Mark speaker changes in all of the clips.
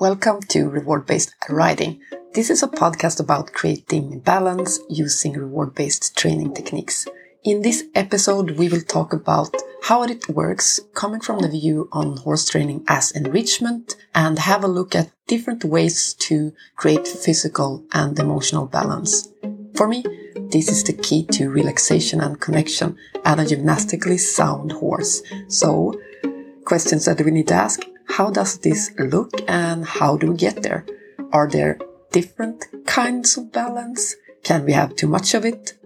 Speaker 1: Welcome to Reward Based Riding. This is a podcast about creating balance using reward based training techniques. In this episode, we will talk about how it works, coming from the view on horse training as enrichment, and have a look at different ways to create physical and emotional balance. For me, this is the key to relaxation and connection and a gymnastically sound horse. So, questions that we need to ask how does this look and how do we get there? Are there different kinds of balance? Can we have too much of it?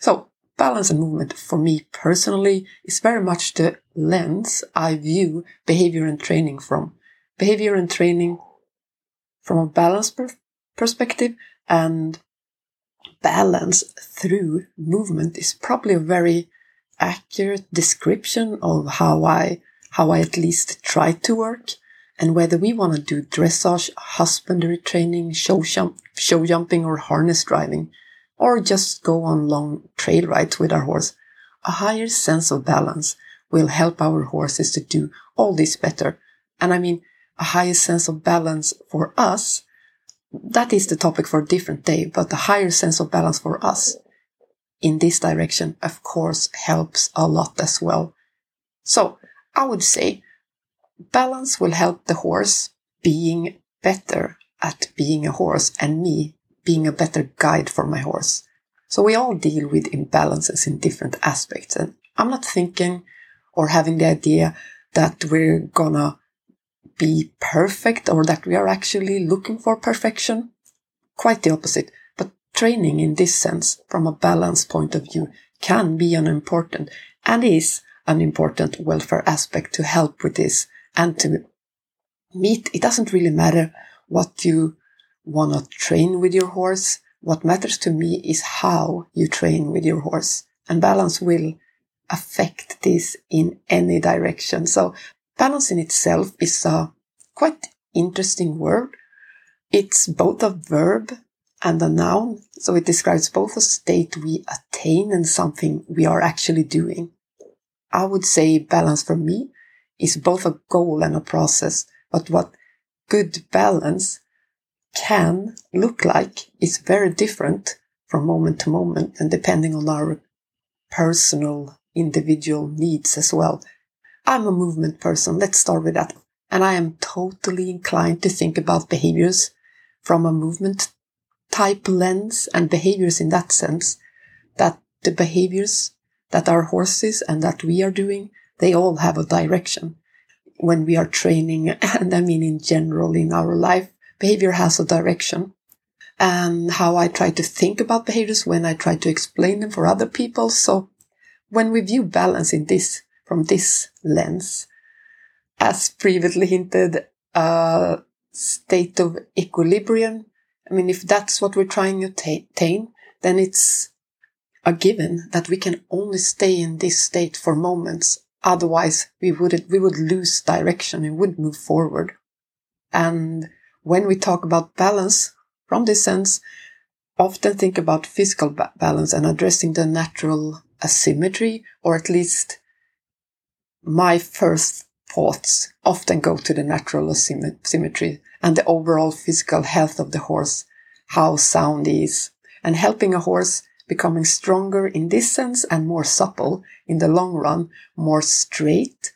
Speaker 1: So, balance and movement for me personally is very much the lens I view behavior and training from. Behavior and training from a balance per- perspective and balance through movement is probably a very accurate description of how I how I at least try to work and whether we want to do dressage, husbandry training, show, jump, show jumping or harness driving, or just go on long trail rides with our horse, a higher sense of balance will help our horses to do all this better. And I mean, a higher sense of balance for us, that is the topic for a different day, but a higher sense of balance for us in this direction, of course, helps a lot as well. So I would say balance will help the horse being better at being a horse and me being a better guide for my horse. So we all deal with imbalances in different aspects. And I'm not thinking or having the idea that we're gonna be perfect or that we are actually looking for perfection. Quite the opposite. But training in this sense, from a balance point of view, can be an important and is an important welfare aspect to help with this and to meet. It doesn't really matter what you want to train with your horse. What matters to me is how you train with your horse and balance will affect this in any direction. So balance in itself is a quite interesting word. It's both a verb and a noun. So it describes both a state we attain and something we are actually doing. I would say balance for me is both a goal and a process, but what good balance can look like is very different from moment to moment and depending on our personal individual needs as well. I'm a movement person. Let's start with that. And I am totally inclined to think about behaviors from a movement type lens and behaviors in that sense that the behaviors that our horses and that we are doing, they all have a direction. When we are training, and I mean in general in our life, behavior has a direction. And how I try to think about behaviors when I try to explain them for other people. So when we view balance in this, from this lens, as previously hinted, a state of equilibrium. I mean, if that's what we're trying to attain, then it's a given that we can only stay in this state for moments. Otherwise, we would, we would lose direction. We wouldn't move forward. And when we talk about balance from this sense, often think about physical ba- balance and addressing the natural asymmetry, or at least my first thoughts often go to the natural asymmetry and the overall physical health of the horse, how sound is, and helping a horse becoming stronger in this sense and more supple in the long run, more straight.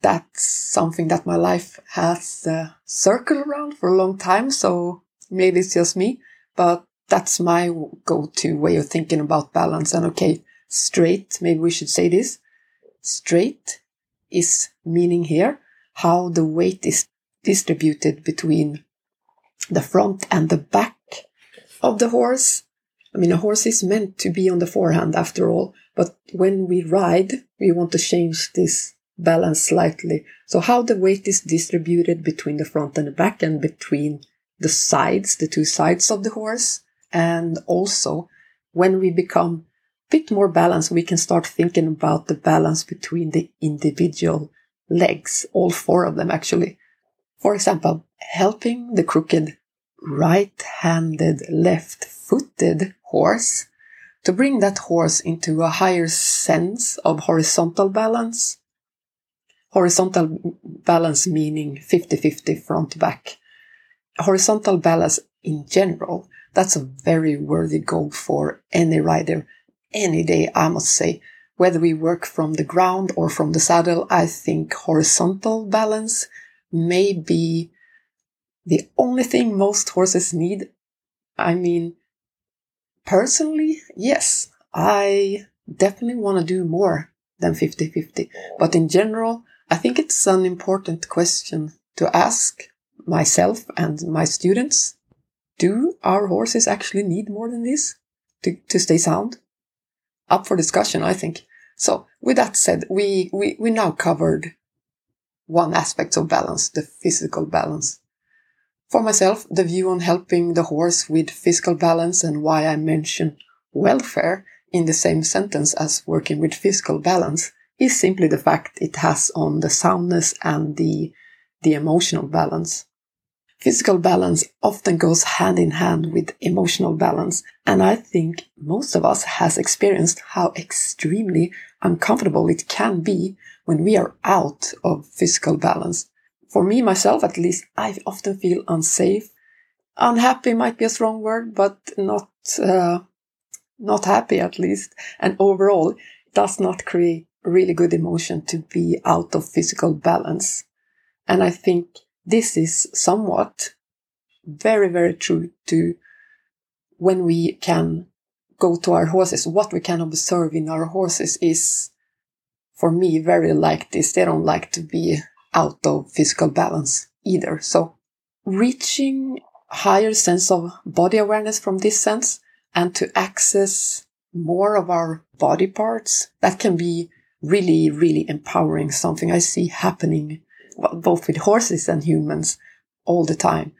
Speaker 1: That's something that my life has uh, circled around for a long time. So maybe it's just me, but that's my go-to way of thinking about balance. And okay, straight, maybe we should say this. Straight is meaning here how the weight is distributed between the front and the back of the horse I mean, a horse is meant to be on the forehand after all, but when we ride, we want to change this balance slightly. So how the weight is distributed between the front and the back and between the sides, the two sides of the horse. And also when we become a bit more balanced, we can start thinking about the balance between the individual legs, all four of them actually. For example, helping the crooked right-handed, left-footed horse to bring that horse into a higher sense of horizontal balance. Horizontal balance meaning 50-50 front back. Horizontal balance in general, that's a very worthy goal for any rider any day, I must say. Whether we work from the ground or from the saddle, I think horizontal balance may be the only thing most horses need. I mean, personally, yes, I definitely want to do more than 50 50. But in general, I think it's an important question to ask myself and my students. Do our horses actually need more than this to, to stay sound? Up for discussion, I think. So with that said, we, we, we now covered one aspect of balance, the physical balance. For myself, the view on helping the horse with physical balance and why I mention welfare in the same sentence as working with physical balance is simply the fact it has on the soundness and the, the emotional balance. Physical balance often goes hand in hand with emotional balance, and I think most of us has experienced how extremely uncomfortable it can be when we are out of physical balance. For me, myself at least, I often feel unsafe. Unhappy might be a strong word, but not, uh, not happy at least. And overall, does not create really good emotion to be out of physical balance. And I think this is somewhat very, very true to when we can go to our horses. What we can observe in our horses is, for me, very like this. They don't like to be out of physical balance either. So reaching higher sense of body awareness from this sense and to access more of our body parts, that can be really, really empowering. Something I see happening well, both with horses and humans all the time.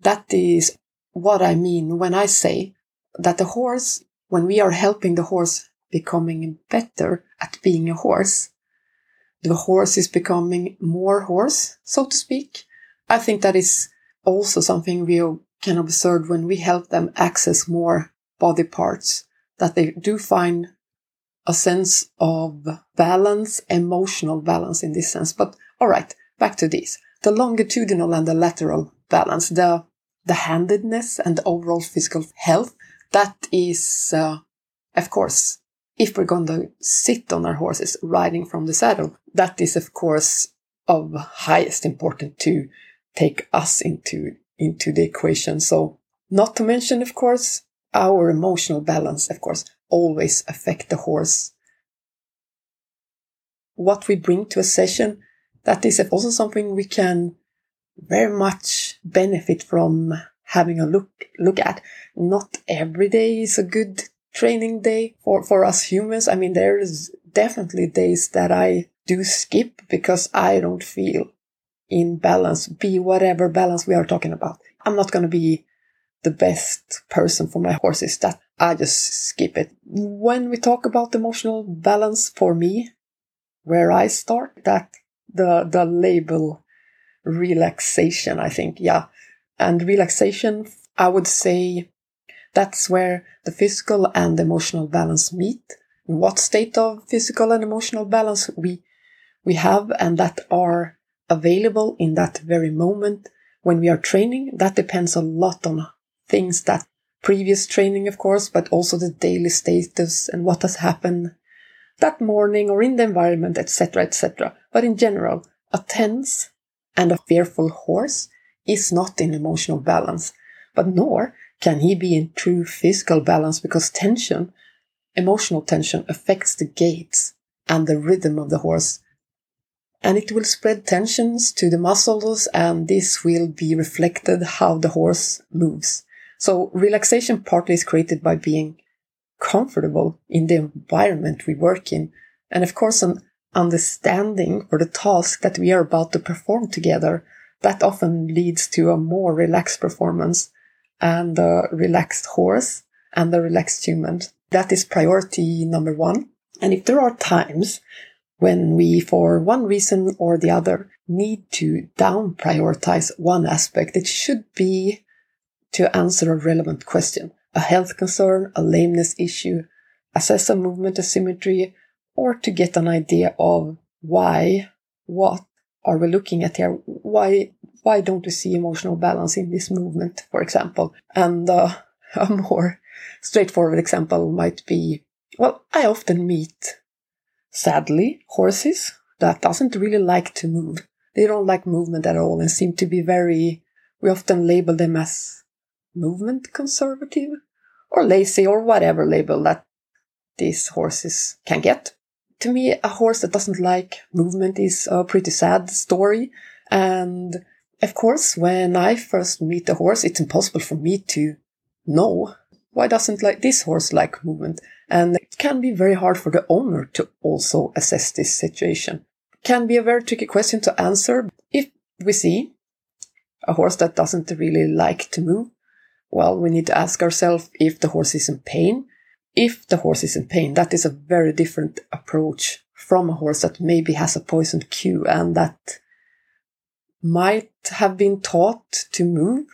Speaker 1: That is what I mean when I say that the horse, when we are helping the horse becoming better at being a horse, the horse is becoming more horse, so to speak. I think that is also something we can observe when we help them access more body parts, that they do find a sense of balance, emotional balance in this sense. But all right, back to these. The longitudinal and the lateral balance, the, the handedness and the overall physical health, that is, uh, of course, if we're going to sit on our horses riding from the saddle, that is, of course, of highest importance to take us into, into the equation. So not to mention, of course, our emotional balance, of course, always affect the horse. What we bring to a session that is also something we can very much benefit from having a look look at. Not every day is a good training day for, for us humans. I mean, there's definitely days that I do skip because I don't feel in balance, be whatever balance we are talking about. I'm not going to be the best person for my horses that I just skip it. When we talk about emotional balance for me, where I start, that the the label relaxation i think yeah and relaxation i would say that's where the physical and emotional balance meet what state of physical and emotional balance we we have and that are available in that very moment when we are training that depends a lot on things that previous training of course but also the daily status and what has happened that morning or in the environment, etc., etc. But in general, a tense and a fearful horse is not in emotional balance, but nor can he be in true physical balance because tension, emotional tension, affects the gaits and the rhythm of the horse. And it will spread tensions to the muscles, and this will be reflected how the horse moves. So relaxation partly is created by being comfortable in the environment we work in. And of course, an understanding for the task that we are about to perform together, that often leads to a more relaxed performance and a relaxed horse and a relaxed human. That is priority number one. And if there are times when we, for one reason or the other, need to down prioritize one aspect, it should be to answer a relevant question a health concern, a lameness issue, assess a movement asymmetry, or to get an idea of why what are we looking at here? Why why don't we see emotional balance in this movement, for example? And uh, a more straightforward example might be, well, I often meet, sadly, horses that doesn't really like to move. They don't like movement at all and seem to be very, we often label them as movement conservative or lazy or whatever label that these horses can get. To me, a horse that doesn't like movement is a pretty sad story. And of course, when I first meet a horse, it's impossible for me to know why doesn't like this horse like movement. And it can be very hard for the owner to also assess this situation. Can be a very tricky question to answer. If we see a horse that doesn't really like to move, well, we need to ask ourselves if the horse is in pain. If the horse is in pain, that is a very different approach from a horse that maybe has a poisoned cue and that might have been taught to move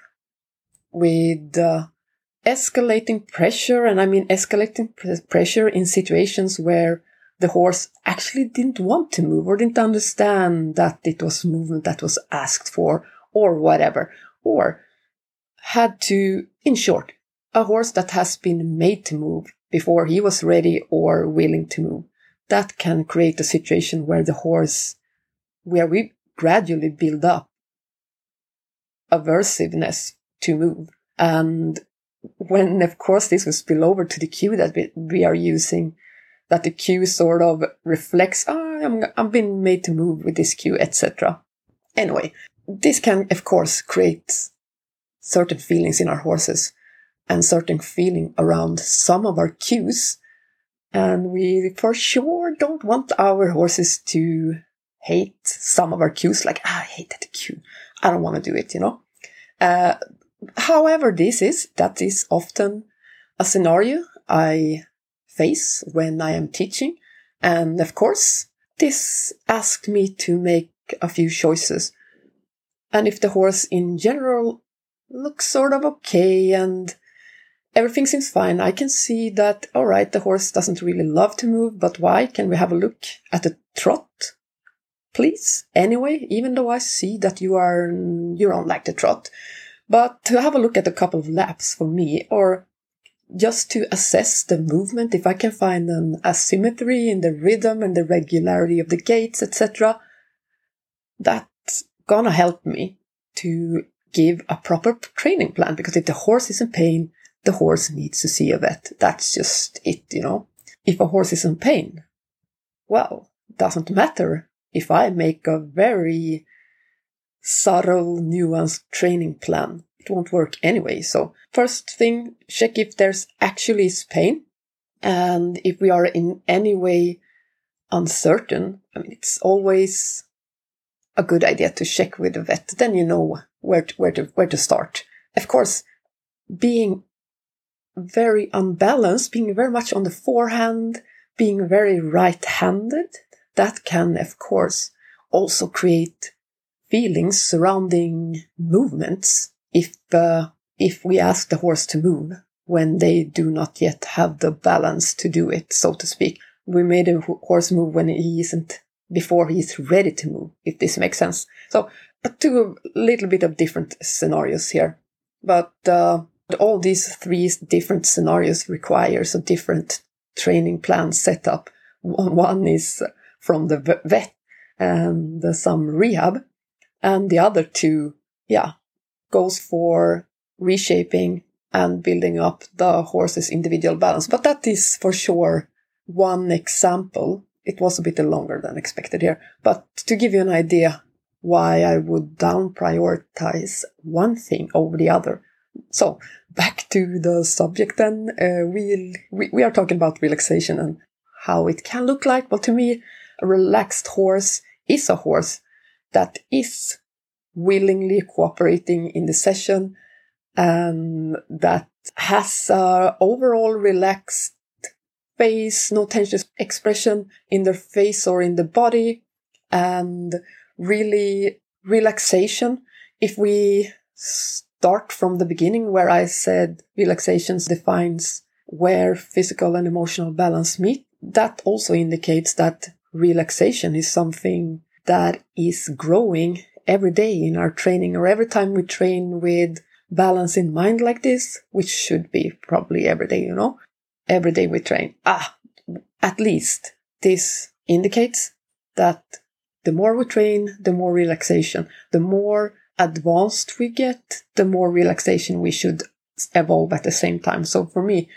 Speaker 1: with uh, escalating pressure. And I mean escalating pressure in situations where the horse actually didn't want to move or didn't understand that it was movement that was asked for or whatever. Or had to, in short, a horse that has been made to move before he was ready or willing to move. That can create a situation where the horse, where we gradually build up aversiveness to move. And when, of course, this will spill over to the cue that we, we are using, that the cue sort of reflects, oh, I'm, I'm being made to move with this cue, etc. Anyway, this can, of course, create certain feelings in our horses and certain feeling around some of our cues. And we for sure don't want our horses to hate some of our cues, like, ah, I hate that cue. I don't want to do it, you know? Uh, however, this is, that is often a scenario I face when I am teaching. And of course, this asked me to make a few choices. And if the horse in general looks sort of okay and everything seems fine. I can see that, all right, the horse doesn't really love to move, but why? Can we have a look at the trot? Please. Anyway, even though I see that you are, you don't like the trot, but to have a look at a couple of laps for me, or just to assess the movement, if I can find an asymmetry in the rhythm and the regularity of the gaits, etc., that's gonna help me to give a proper training plan because if the horse is in pain, the horse needs to see a vet. That's just it, you know. If a horse is in pain, well, doesn't matter if I make a very subtle, nuanced training plan. It won't work anyway. So first thing, check if there's actually pain. And if we are in any way uncertain, I mean, it's always a good idea to check with the vet. Then you know where to, where to, where to start. Of course, being very unbalanced, being very much on the forehand, being very right-handed, that can, of course, also create feelings surrounding movements if, uh, if we ask the horse to move when they do not yet have the balance to do it, so to speak. We made a horse move when he isn't, before he's ready to move, if this makes sense. So two little bit of different scenarios here, but uh, all these three different scenarios requires a different training plan setup. One is from the vet and some rehab, and the other two, yeah, goes for reshaping and building up the horse's individual balance. But that is for sure one example. It was a bit longer than expected here, but to give you an idea why I would down prioritize one thing over the other. So back to the subject then. Uh, we, we, we are talking about relaxation and how it can look like. Well, to me, a relaxed horse is a horse that is willingly cooperating in the session and that has a overall relaxed face, no tension expression in their face or in the body and really relaxation. If we start from the beginning where I said relaxation defines where physical and emotional balance meet, that also indicates that relaxation is something that is growing every day in our training or every time we train with balance in mind like this, which should be probably every day, you know, every day we train. Ah, at least this indicates that the more we train, the more relaxation, the more advanced we get, the more relaxation we should evolve at the same time. So for me,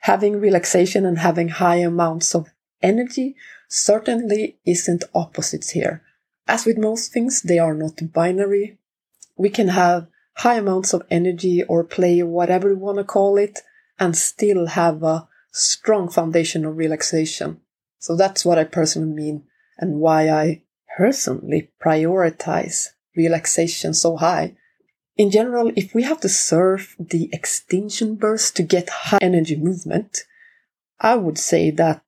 Speaker 1: having relaxation and having high amounts of energy certainly isn't opposites here. As with most things, they are not binary. We can have high amounts of energy or play, whatever you want to call it, and still have a strong foundation of relaxation. So that's what I personally mean and why I personally prioritize relaxation so high. In general, if we have to surf the extinction burst to get high energy movement, I would say that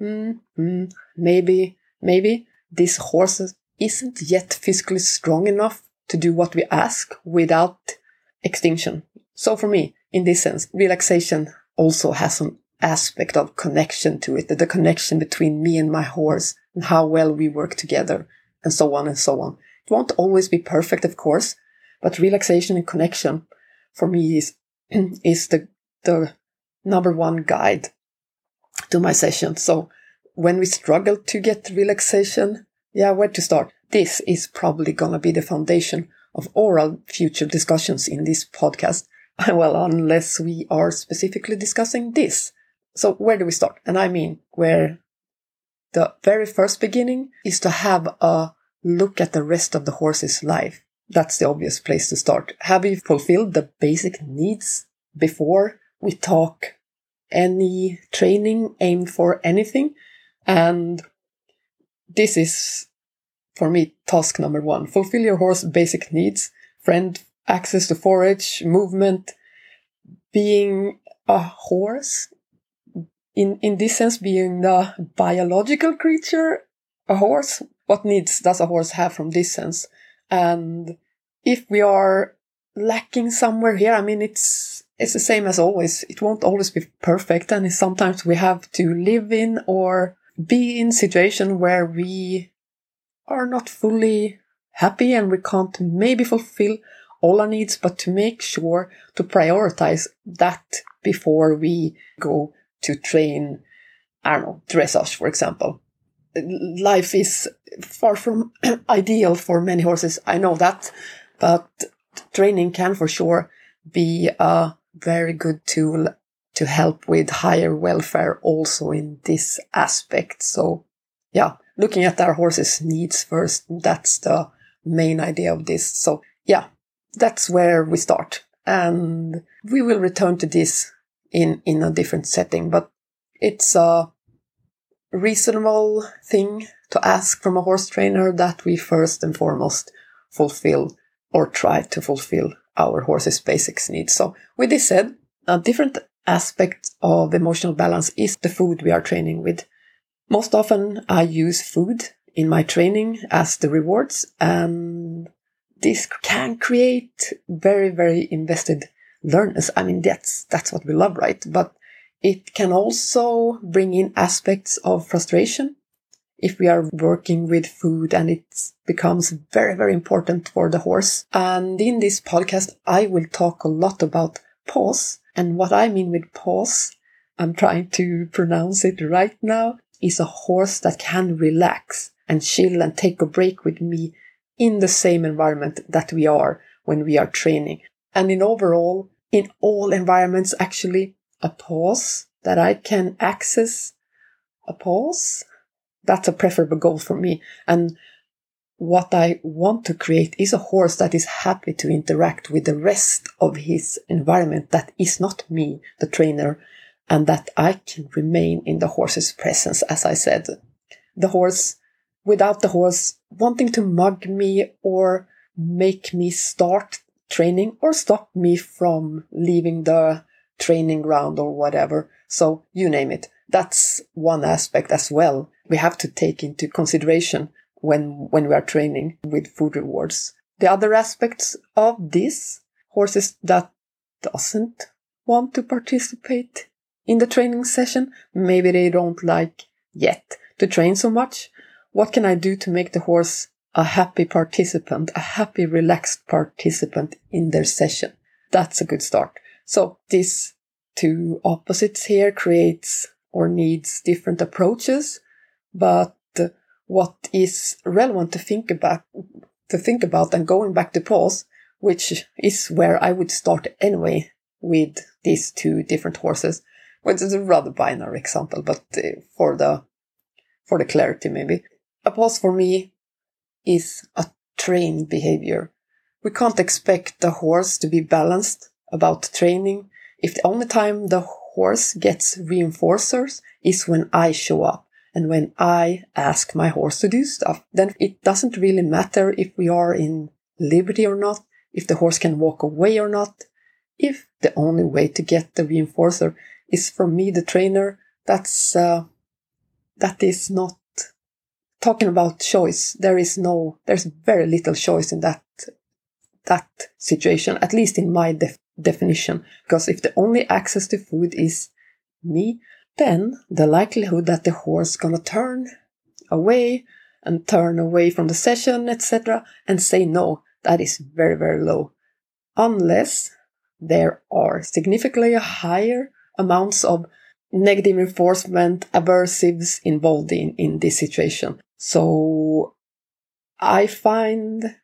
Speaker 1: mm, mm, maybe, maybe this horse isn't yet physically strong enough to do what we ask without extinction. So for me, in this sense, relaxation also has an aspect of connection to it, the connection between me and my horse and how well we work together and so on and so on. It won't always be perfect, of course, but relaxation and connection for me is, is the, the number one guide to my session. So when we struggle to get relaxation, yeah, where to start? This is probably gonna be the foundation of oral future discussions in this podcast. Well, unless we are specifically discussing this. So where do we start? And I mean, where the very first beginning is to have a look at the rest of the horse's life. That's the obvious place to start. Have we fulfilled the basic needs before we talk any training aimed for anything? And this is, for me, task number one. Fulfill your horse basic needs. Friend, access to forage, movement, being a horse in, in this sense, being the biological creature, a horse, what needs does a horse have from this sense? And if we are lacking somewhere here, I mean, it's, it's the same as always. It won't always be perfect. And sometimes we have to live in or be in situation where we are not fully happy and we can't maybe fulfill all our needs, but to make sure to prioritize that before we go to train, I don't know, dressage, for example. Life is far from ideal for many horses. I know that, but training can for sure be a very good tool to help with higher welfare also in this aspect. So yeah, looking at our horses needs first. That's the main idea of this. So yeah, that's where we start. And we will return to this in, in a different setting, but it's a reasonable thing to ask from a horse trainer that we first and foremost fulfill or try to fulfill our horse's basic needs. So with this said, a different aspect of emotional balance is the food we are training with. Most often I use food in my training as the rewards and this can create very, very invested learners. I mean, that's, that's what we love, right? But it can also bring in aspects of frustration if we are working with food and it becomes very, very important for the horse. And in this podcast, I will talk a lot about pause. And what I mean with pause, I'm trying to pronounce it right now, is a horse that can relax and chill and take a break with me in the same environment that we are when we are training. And in overall, in all environments, actually, a pause that I can access a pause. That's a preferable goal for me. And what I want to create is a horse that is happy to interact with the rest of his environment that is not me, the trainer, and that I can remain in the horse's presence, as I said. The horse, without the horse wanting to mug me or make me start training or stop me from leaving the training ground or whatever. So you name it. That's one aspect as well. We have to take into consideration when, when we are training with food rewards. The other aspects of this horses that doesn't want to participate in the training session. Maybe they don't like yet to train so much. What can I do to make the horse a happy participant, a happy, relaxed participant in their session. That's a good start. So these two opposites here creates or needs different approaches, but what is relevant to think about, to think about and going back to pause, which is where I would start anyway with these two different horses, which is a rather binary example, but uh, for the, for the clarity maybe. A pause for me is a trained behavior. We can't expect the horse to be balanced about training if the only time the horse gets reinforcers is when I show up and when I ask my horse to do stuff. Then it doesn't really matter if we are in liberty or not, if the horse can walk away or not. If the only way to get the reinforcer is for me, the trainer, that's, uh, that is not talking about choice. There is no, there's very little choice in that, that situation, at least in my def- definition. Because if the only access to food is me, then the likelihood that the horse gonna turn away and turn away from the session, etc., and say no, that is very, very low. Unless there are significantly higher amounts of negative reinforcement aversives involved in, in this situation. So I find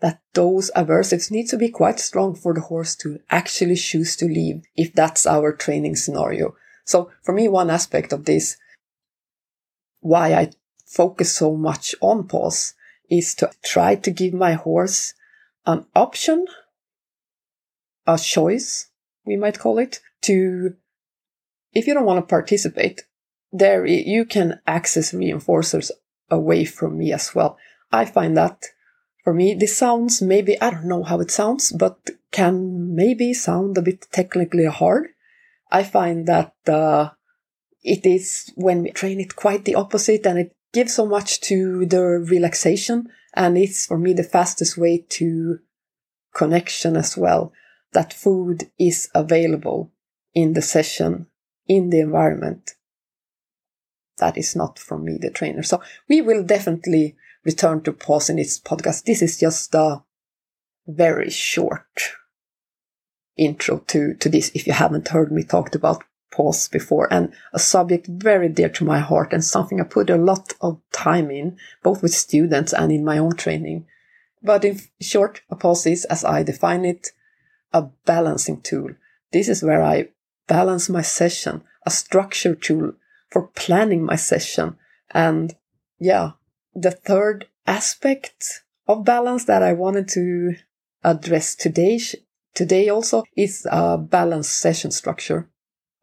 Speaker 1: that those aversives need to be quite strong for the horse to actually choose to leave if that's our training scenario. So for me, one aspect of this, why I focus so much on pause is to try to give my horse an option, a choice, we might call it, to, if you don't want to participate, there you can access reinforcers away from me as well. I find that for me, this sounds maybe, I don't know how it sounds, but can maybe sound a bit technically hard. I find that uh, it is when we train it quite the opposite and it gives so much to the relaxation. And it's for me the fastest way to connection as well. That food is available in the session, in the environment. That is not from me, the trainer. So we will definitely return to pause in this podcast. This is just a very short intro to, to this if you haven't heard me talked about pause before and a subject very dear to my heart and something I put a lot of time in, both with students and in my own training. But in short, a pause is, as I define it, a balancing tool. This is where I balance my session, a structure tool for planning my session. And yeah, the third aspect of balance that I wanted to address today, today also is a balanced session structure.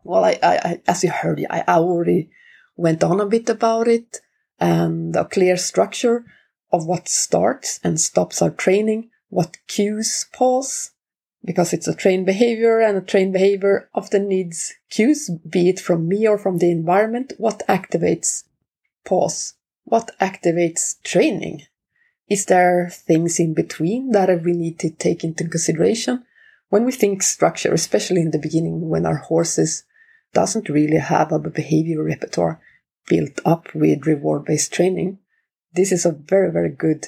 Speaker 1: Well, I, I, as you heard, I already went on a bit about it and a clear structure of what starts and stops our training, what cues pause, because it's a trained behavior and a trained behavior often needs cues, be it from me or from the environment, what activates pause what activates training? Is there things in between that we need to take into consideration? When we think structure, especially in the beginning when our horses doesn't really have a behavior repertoire built up with reward based training, this is a very, very good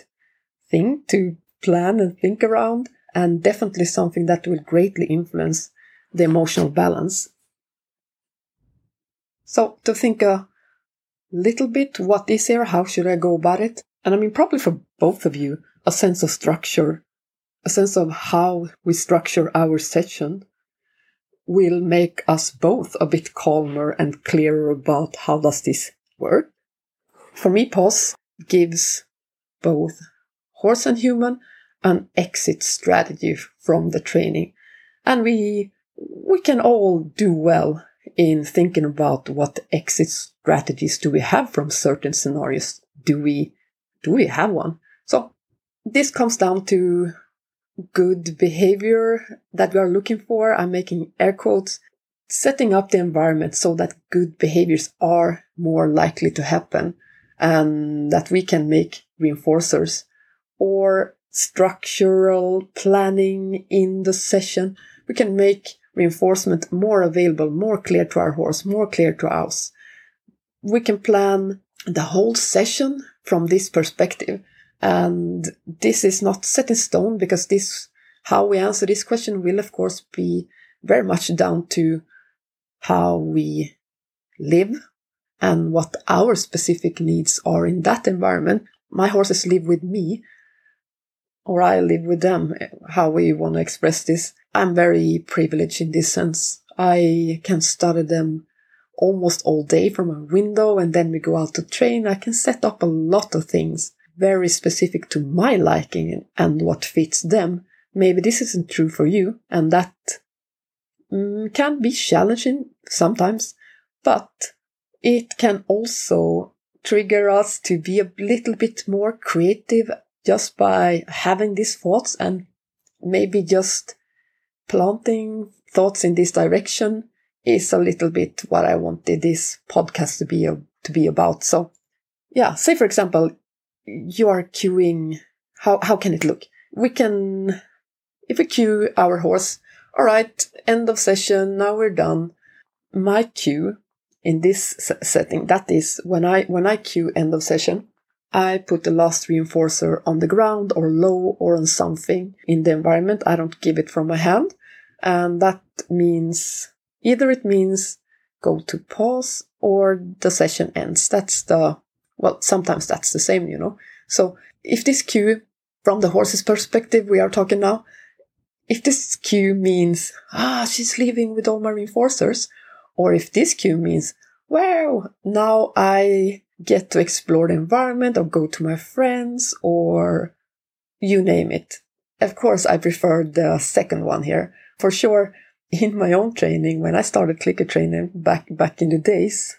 Speaker 1: thing to plan and think around and definitely something that will greatly influence the emotional balance. So to think a little bit what is here, how should I go about it? And I mean, probably for both of you, a sense of structure, a sense of how we structure our session will make us both a bit calmer and clearer about how does this work. For me, pause gives both horse and human an exit strategy from the training. And we, we can all do well in thinking about what exit strategies do we have from certain scenarios. Do we, do we have one? So this comes down to good behavior that we are looking for. I'm making air quotes, setting up the environment so that good behaviors are more likely to happen and that we can make reinforcers or structural planning in the session. We can make reinforcement more available, more clear to our horse, more clear to us. We can plan the whole session from this perspective. And this is not set in stone because this, how we answer this question will of course be very much down to how we live and what our specific needs are in that environment. My horses live with me or I live with them, how we want to express this. I'm very privileged in this sense. I can study them almost all day from a window and then we go out to train. I can set up a lot of things very specific to my liking and what fits them. Maybe this isn't true for you and that mm, can be challenging sometimes, but it can also trigger us to be a little bit more creative just by having these thoughts and maybe just planting thoughts in this direction is a little bit what I wanted this podcast to be to be about. So, yeah, say for example, you are cueing. How how can it look? We can, if we cue our horse. All right, end of session. Now we're done. My cue in this setting, that is when I when I cue end of session, I put the last reinforcer on the ground or low or on something in the environment. I don't give it from my hand. And that means either it means go to pause or the session ends. That's the, well, sometimes that's the same, you know. So if this cue from the horse's perspective we are talking now, if this cue means, ah, she's leaving with all my reinforcers, or if this cue means, wow, now I get to explore the environment or go to my friends or you name it. Of course, I prefer the second one here. For sure, in my own training, when I started clicker training back, back in the days,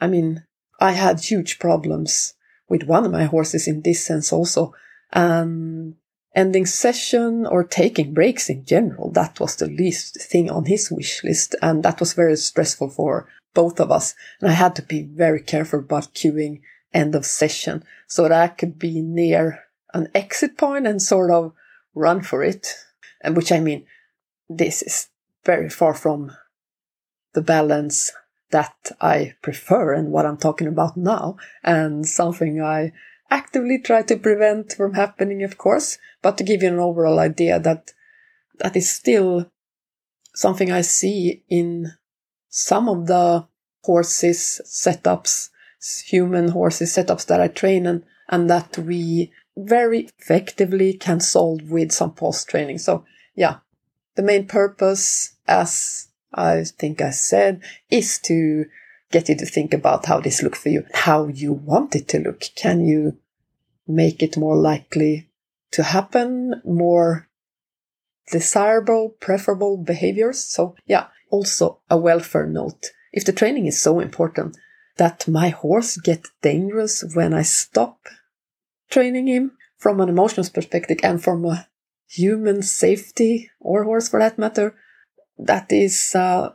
Speaker 1: I mean, I had huge problems with one of my horses in this sense also. And ending session or taking breaks in general, that was the least thing on his wish list. And that was very stressful for both of us. And I had to be very careful about cueing end of session so that I could be near an exit point and sort of run for it. And which I mean, this is very far from the balance that I prefer and what I'm talking about now, and something I actively try to prevent from happening, of course, but to give you an overall idea that that is still something I see in some of the horses setups, human horses setups that I train and, and that we very effectively can solve with some pause training. So yeah, the main purpose, as I think I said, is to get you to think about how this looks for you, how you want it to look. Can you make it more likely to happen, more desirable, preferable behaviors? So yeah, also a welfare note. If the training is so important that my horse get dangerous when I stop training him from an emotional perspective and from a human safety or horse for that matter, that is, uh,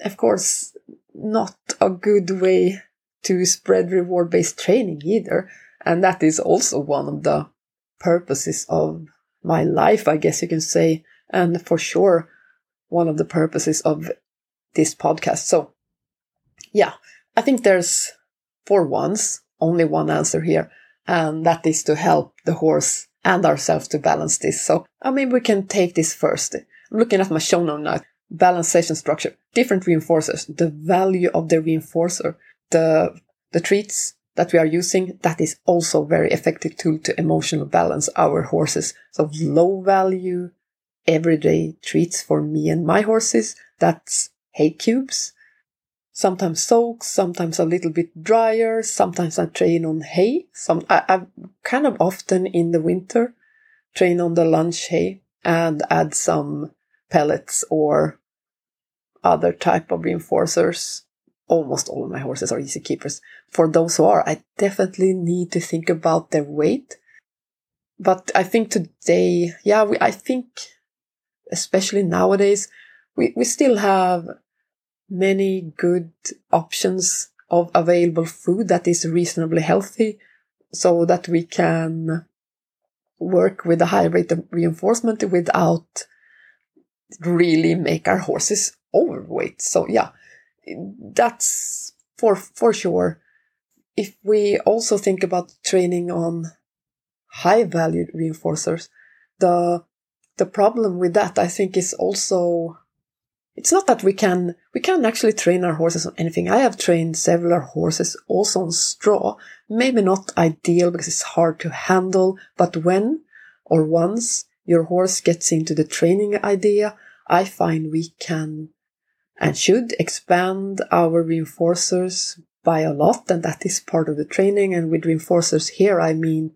Speaker 1: of course, not a good way to spread reward based training either. And that is also one of the purposes of my life, I guess you can say. And for sure, one of the purposes of this podcast. So, yeah, I think there's for once only one answer here, and that is to help the horse and ourselves to balance this. So, I mean, we can take this first. I'm looking at my show now. Balance session structure, different reinforcers, the value of the reinforcer, the the treats that we are using, that is also very effective tool to emotional balance our horses. So low value, everyday treats for me and my horses. That's hay cubes. Sometimes soaks, sometimes a little bit drier. Sometimes I train on hay. Some I, I kind of often in the winter train on the lunch hay and add some pellets or other type of reinforcers. Almost all of my horses are easy keepers. For those who are, I definitely need to think about their weight. But I think today, yeah, we, I think especially nowadays, we, we still have many good options of available food that is reasonably healthy so that we can work with a high rate of reinforcement without really make our horses overweight. So yeah, that's for, for sure. If we also think about training on high value reinforcers. The, the problem with that, I think, is also, it's not that we can, we can actually train our horses on anything. I have trained several horses also on straw. Maybe not ideal because it's hard to handle, but when or once your horse gets into the training idea, I find we can and should expand our reinforcers by a lot, and that is part of the training. And with reinforcers here, I mean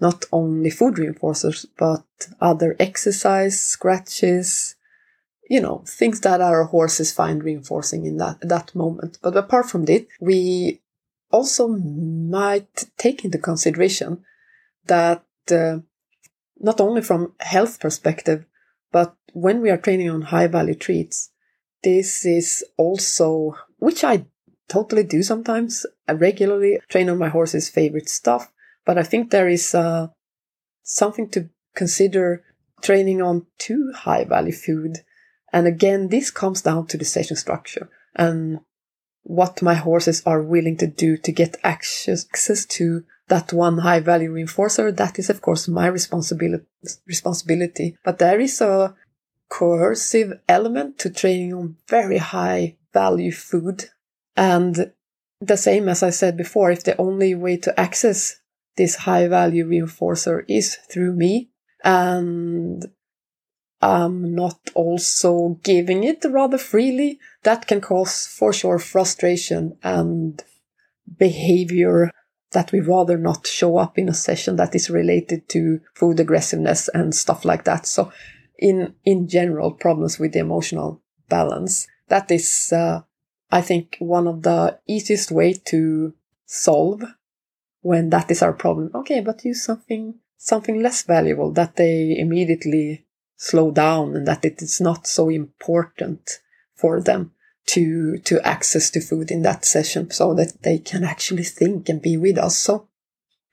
Speaker 1: not only food reinforcers, but other exercise, scratches, you know, things that our horses find reinforcing in that, that moment. But apart from that, we also might take into consideration that uh, not only from health perspective, but when we are training on high value treats, this is also, which I totally do sometimes, I regularly train on my horse's favorite stuff. But I think there is uh, something to consider training on too high value food. And again, this comes down to the session structure and what my horses are willing to do to get access to that one high value reinforcer. That is, of course, my responsibility, responsibility. But there is a coercive element to training on very high value food. And the same as I said before, if the only way to access this high value reinforcer is through me and I'm not also giving it rather freely, that can cause for sure frustration and behavior that we rather not show up in a session that is related to food aggressiveness and stuff like that. So in in general problems with the emotional balance. That is, uh, I think, one of the easiest way to solve when that is our problem. Okay, but use something something less valuable that they immediately slow down and that it is not so important for them to to access to food in that session so that they can actually think and be with us. So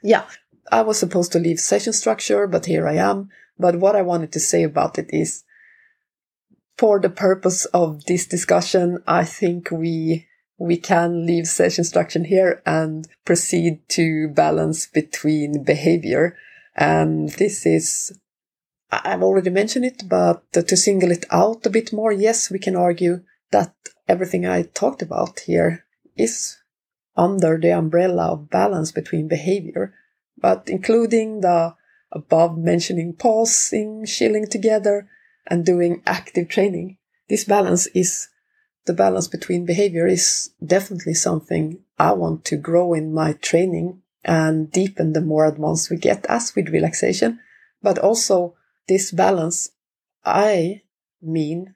Speaker 1: yeah, I was supposed to leave session structure, but here I am. But what I wanted to say about it is for the purpose of this discussion, I think we we can leave session instruction here and proceed to balance between behavior. And this is, I've already mentioned it, but to single it out a bit more, yes, we can argue that everything I talked about here is under the umbrella of balance between behavior, but including the above mentioning pausing, chilling together, and doing active training. This balance is the balance between behavior is definitely something I want to grow in my training and deepen the more advanced we get as with relaxation. But also this balance, I mean,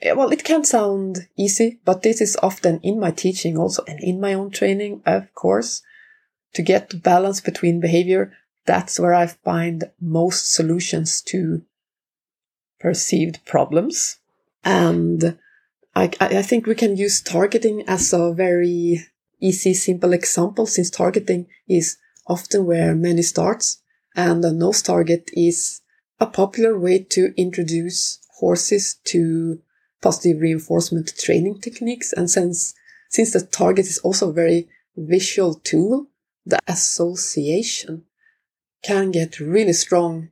Speaker 1: eh, well, it can sound easy, but this is often in my teaching also and in my own training, of course, to get the balance between behavior that's where I find most solutions to perceived problems. And I, I think we can use targeting as a very easy, simple example since targeting is often where many starts and a nose target is a popular way to introduce horses to positive reinforcement training techniques. And since, since the target is also a very visual tool, the association can get really strong,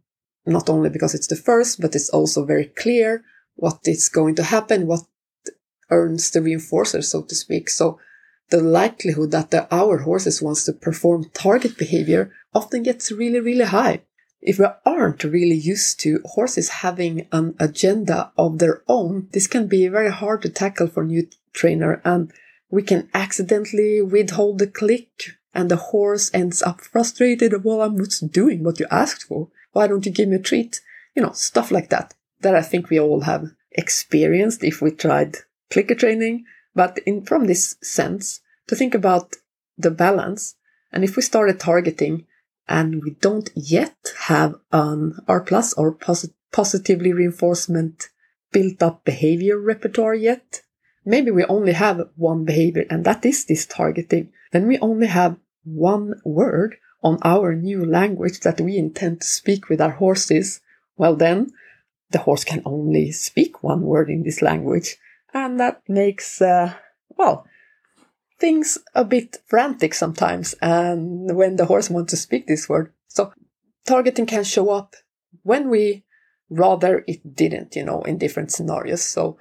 Speaker 1: not only because it's the first, but it's also very clear what is going to happen, what earns the reinforcer, so to speak. So the likelihood that the, our horses wants to perform target behavior often gets really, really high. If we aren't really used to horses having an agenda of their own, this can be very hard to tackle for new trainer and we can accidentally withhold the click and the horse ends up frustrated. Well, I'm not doing what you asked for. Why don't you give me a treat? You know, stuff like that, that I think we all have experienced if we tried clicker training. But in, from this sense, to think about the balance. And if we started targeting and we don't yet have an R plus or posit- positively reinforcement built up behavior repertoire yet, maybe we only have one behavior and that is this targeting. Then we only have one word on our new language that we intend to speak with our horses, well then, the horse can only speak one word in this language. And that makes, uh, well, things a bit frantic sometimes. And when the horse wants to speak this word. So targeting can show up when we rather it didn't, you know, in different scenarios. So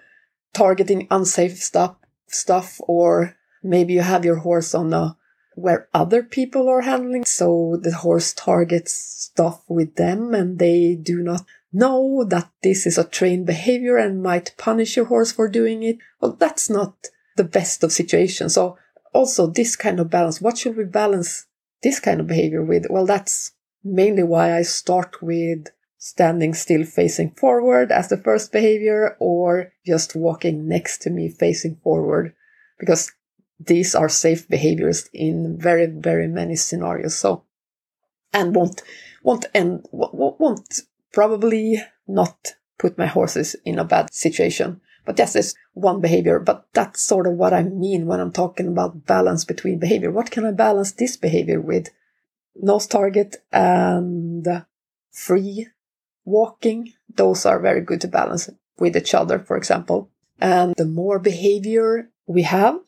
Speaker 1: targeting unsafe stuff, stuff, or maybe you have your horse on a where other people are handling. So the horse targets stuff with them and they do not know that this is a trained behavior and might punish your horse for doing it. Well, that's not the best of situations. So also this kind of balance, what should we balance this kind of behavior with? Well, that's mainly why I start with standing still facing forward as the first behavior or just walking next to me facing forward because these are safe behaviors in very very many scenarios. So and won't won't end won't probably not put my horses in a bad situation. But that's just one behavior but that's sort of what i mean when i'm talking about balance between behavior. What can i balance this behavior with? Nose target and free walking, those are very good to balance with each other, for example. And the more behavior we have,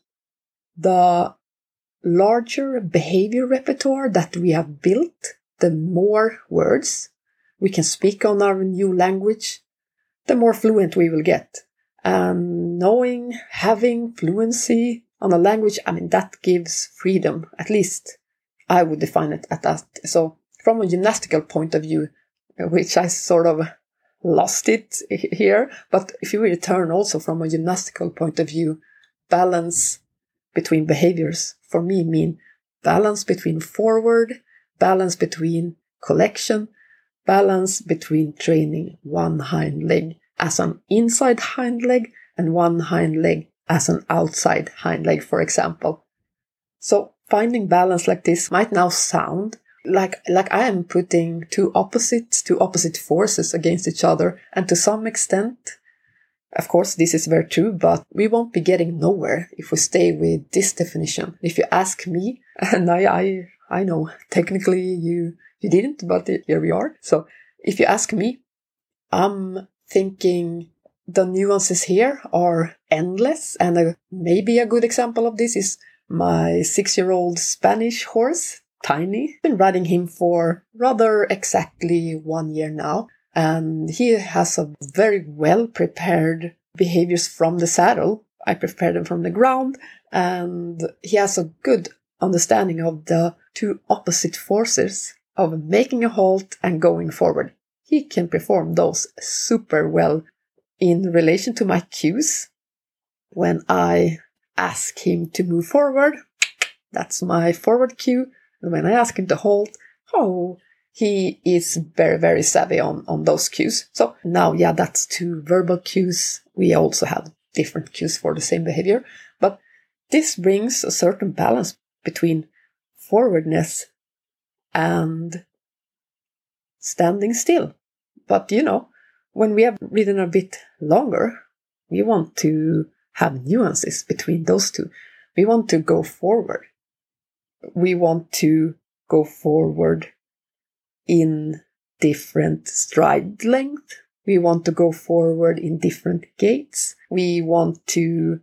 Speaker 1: the larger behavior repertoire that we have built, the more words we can speak on our new language, the more fluent we will get. And knowing, having fluency on a language, I mean, that gives freedom. At least I would define it at that. So from a gymnastical point of view, which I sort of lost it here. But if you return also from a gymnastical point of view, balance between behaviors for me mean balance between forward, balance between collection, balance between training one hind leg as an inside hind leg and one hind leg as an outside hind leg, for example. So finding balance like this might now sound like like I am putting two opposites, two opposite forces against each other, and to some extent, of course, this is very true, but we won't be getting nowhere if we stay with this definition. If you ask me, and I I I know technically you you didn't, but here we are. So if you ask me, I'm thinking the nuances here are endless, and a, maybe a good example of this is my six-year-old Spanish horse Tiny. I've been riding him for rather exactly one year now, and he has a very well prepared behaviors from the saddle. I prepared them from the ground, and he has a good understanding of the two opposite forces of making a halt and going forward. He can perform those super well in relation to my cues. When I ask him to move forward, that's my forward cue. And when I ask him to halt, oh, he is very, very savvy on, on those cues. So now, yeah, that's two verbal cues. We also have different cues for the same behavior, but this brings a certain balance between forwardness and standing still. But you know, when we have ridden a bit longer, we want to have nuances between those two. We want to go forward we want to go forward in different stride length. We want to go forward in different gaits. We want to,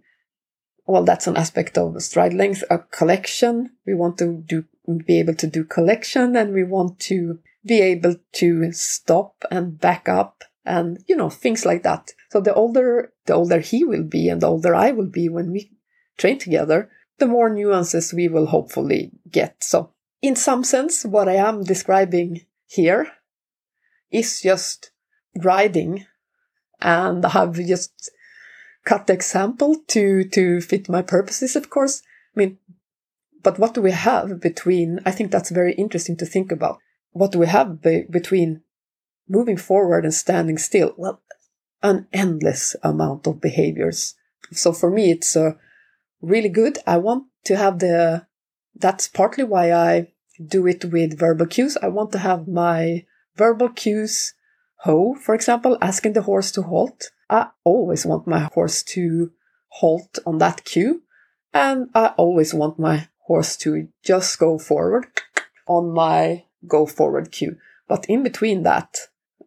Speaker 1: well, that's an aspect of stride length, a collection. We want to do, be able to do collection and we want to be able to stop and back up and, you know, things like that. So the older, the older he will be and the older I will be when we train together, the more nuances we will hopefully get. So, in some sense, what I am describing here is just riding, and I have just cut the example to to fit my purposes, of course. I mean, but what do we have between? I think that's very interesting to think about. What do we have be, between moving forward and standing still? Well, an endless amount of behaviors. So for me, it's a really good. I want to have the, that's partly why I do it with verbal cues. I want to have my verbal cues, ho, for example, asking the horse to halt. I always want my horse to halt on that cue. And I always want my horse to just go forward on my go forward cue. But in between that,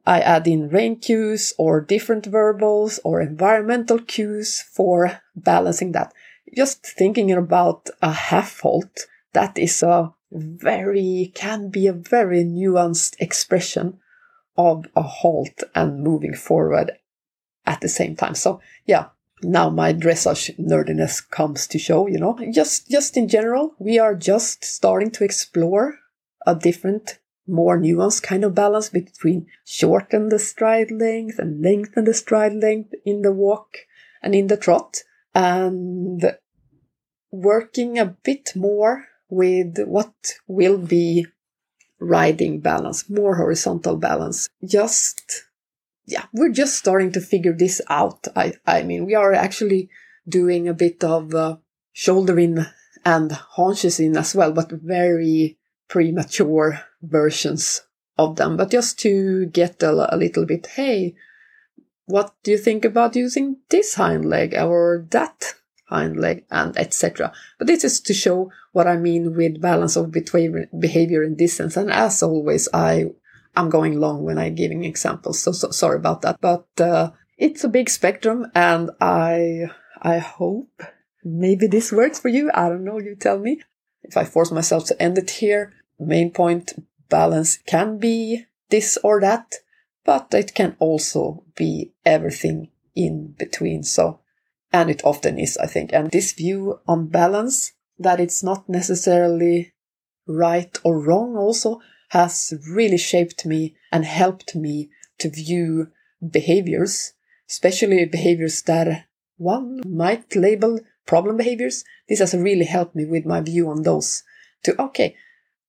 Speaker 1: I add in rein cues or different verbals or environmental cues for balancing that just thinking about a half halt, that is a very, can be a very nuanced expression of a halt and moving forward at the same time. So yeah, now my dressage nerdiness comes to show, you know, just, just in general, we are just starting to explore a different, more nuanced kind of balance between shorten the stride length and lengthen the stride length in the walk and in the trot and working a bit more with what will be riding balance, more horizontal balance. Just, yeah, we're just starting to figure this out. I, I mean, we are actually doing a bit of uh, shoulder in and haunches in as well, but very premature versions of them. But just to get a, a little bit, hey, what do you think about using this hind leg or that and etc. But this is to show what I mean with balance of between behavior and distance. And as always, I I'm going long when I'm giving examples, so, so sorry about that. But uh, it's a big spectrum, and I I hope maybe this works for you. I don't know. You tell me. If I force myself to end it here, main point balance can be this or that, but it can also be everything in between. So and it often is, I think. And this view on balance, that it's not necessarily right or wrong also, has really shaped me and helped me to view behaviors, especially behaviors that one might label problem behaviors. This has really helped me with my view on those to, okay,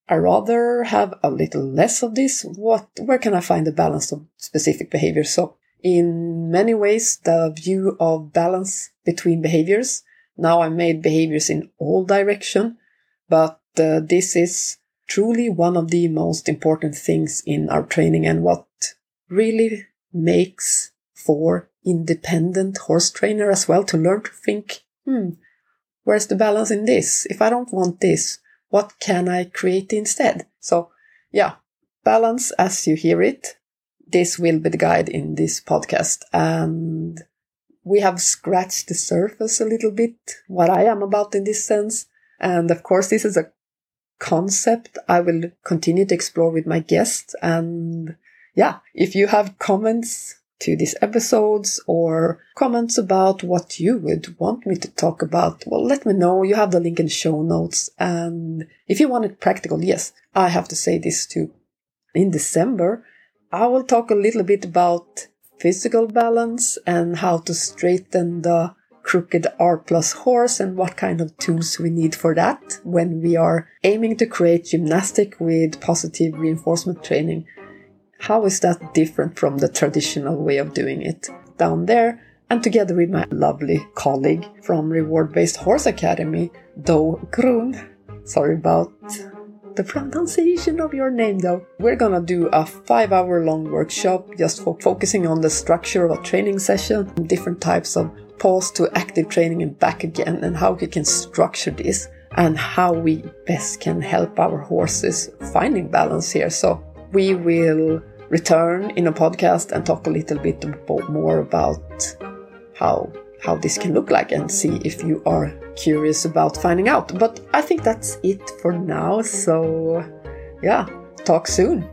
Speaker 1: I rather have a little less of this. What, where can I find the balance of specific behaviors? So in many ways the view of balance between behaviors. Now I made behaviors in all direction, but uh, this is truly one of the most important things in our training and what really makes for independent horse trainer as well to learn to think, hmm, where's the balance in this? If I don't want this, what can I create instead? So yeah, balance as you hear it this will be the guide in this podcast. And we have scratched the surface a little bit, what I am about in this sense. And of course, this is a concept I will continue to explore with my guests. And yeah, if you have comments to these episodes or comments about what you would want me to talk about, well, let me know. You have the link in the show notes. And if you want it practical, yes, I have to say this too. In December, I will talk a little bit about physical balance and how to straighten the crooked R plus horse and what kind of tools we need for that when we are aiming to create gymnastic with positive reinforcement training. How is that different from the traditional way of doing it down there? And together with my lovely colleague from Reward Based Horse Academy, Do Grun. Sorry about the pronunciation of your name though. We're gonna do a five hour long workshop just for focusing on the structure of a training session, different types of pause to active training and back again, and how we can structure this and how we best can help our horses finding balance here. So we will return in a podcast and talk a little bit more about how how this can look like and see if you are curious about finding out. But I think that's it for now. So, yeah, talk soon.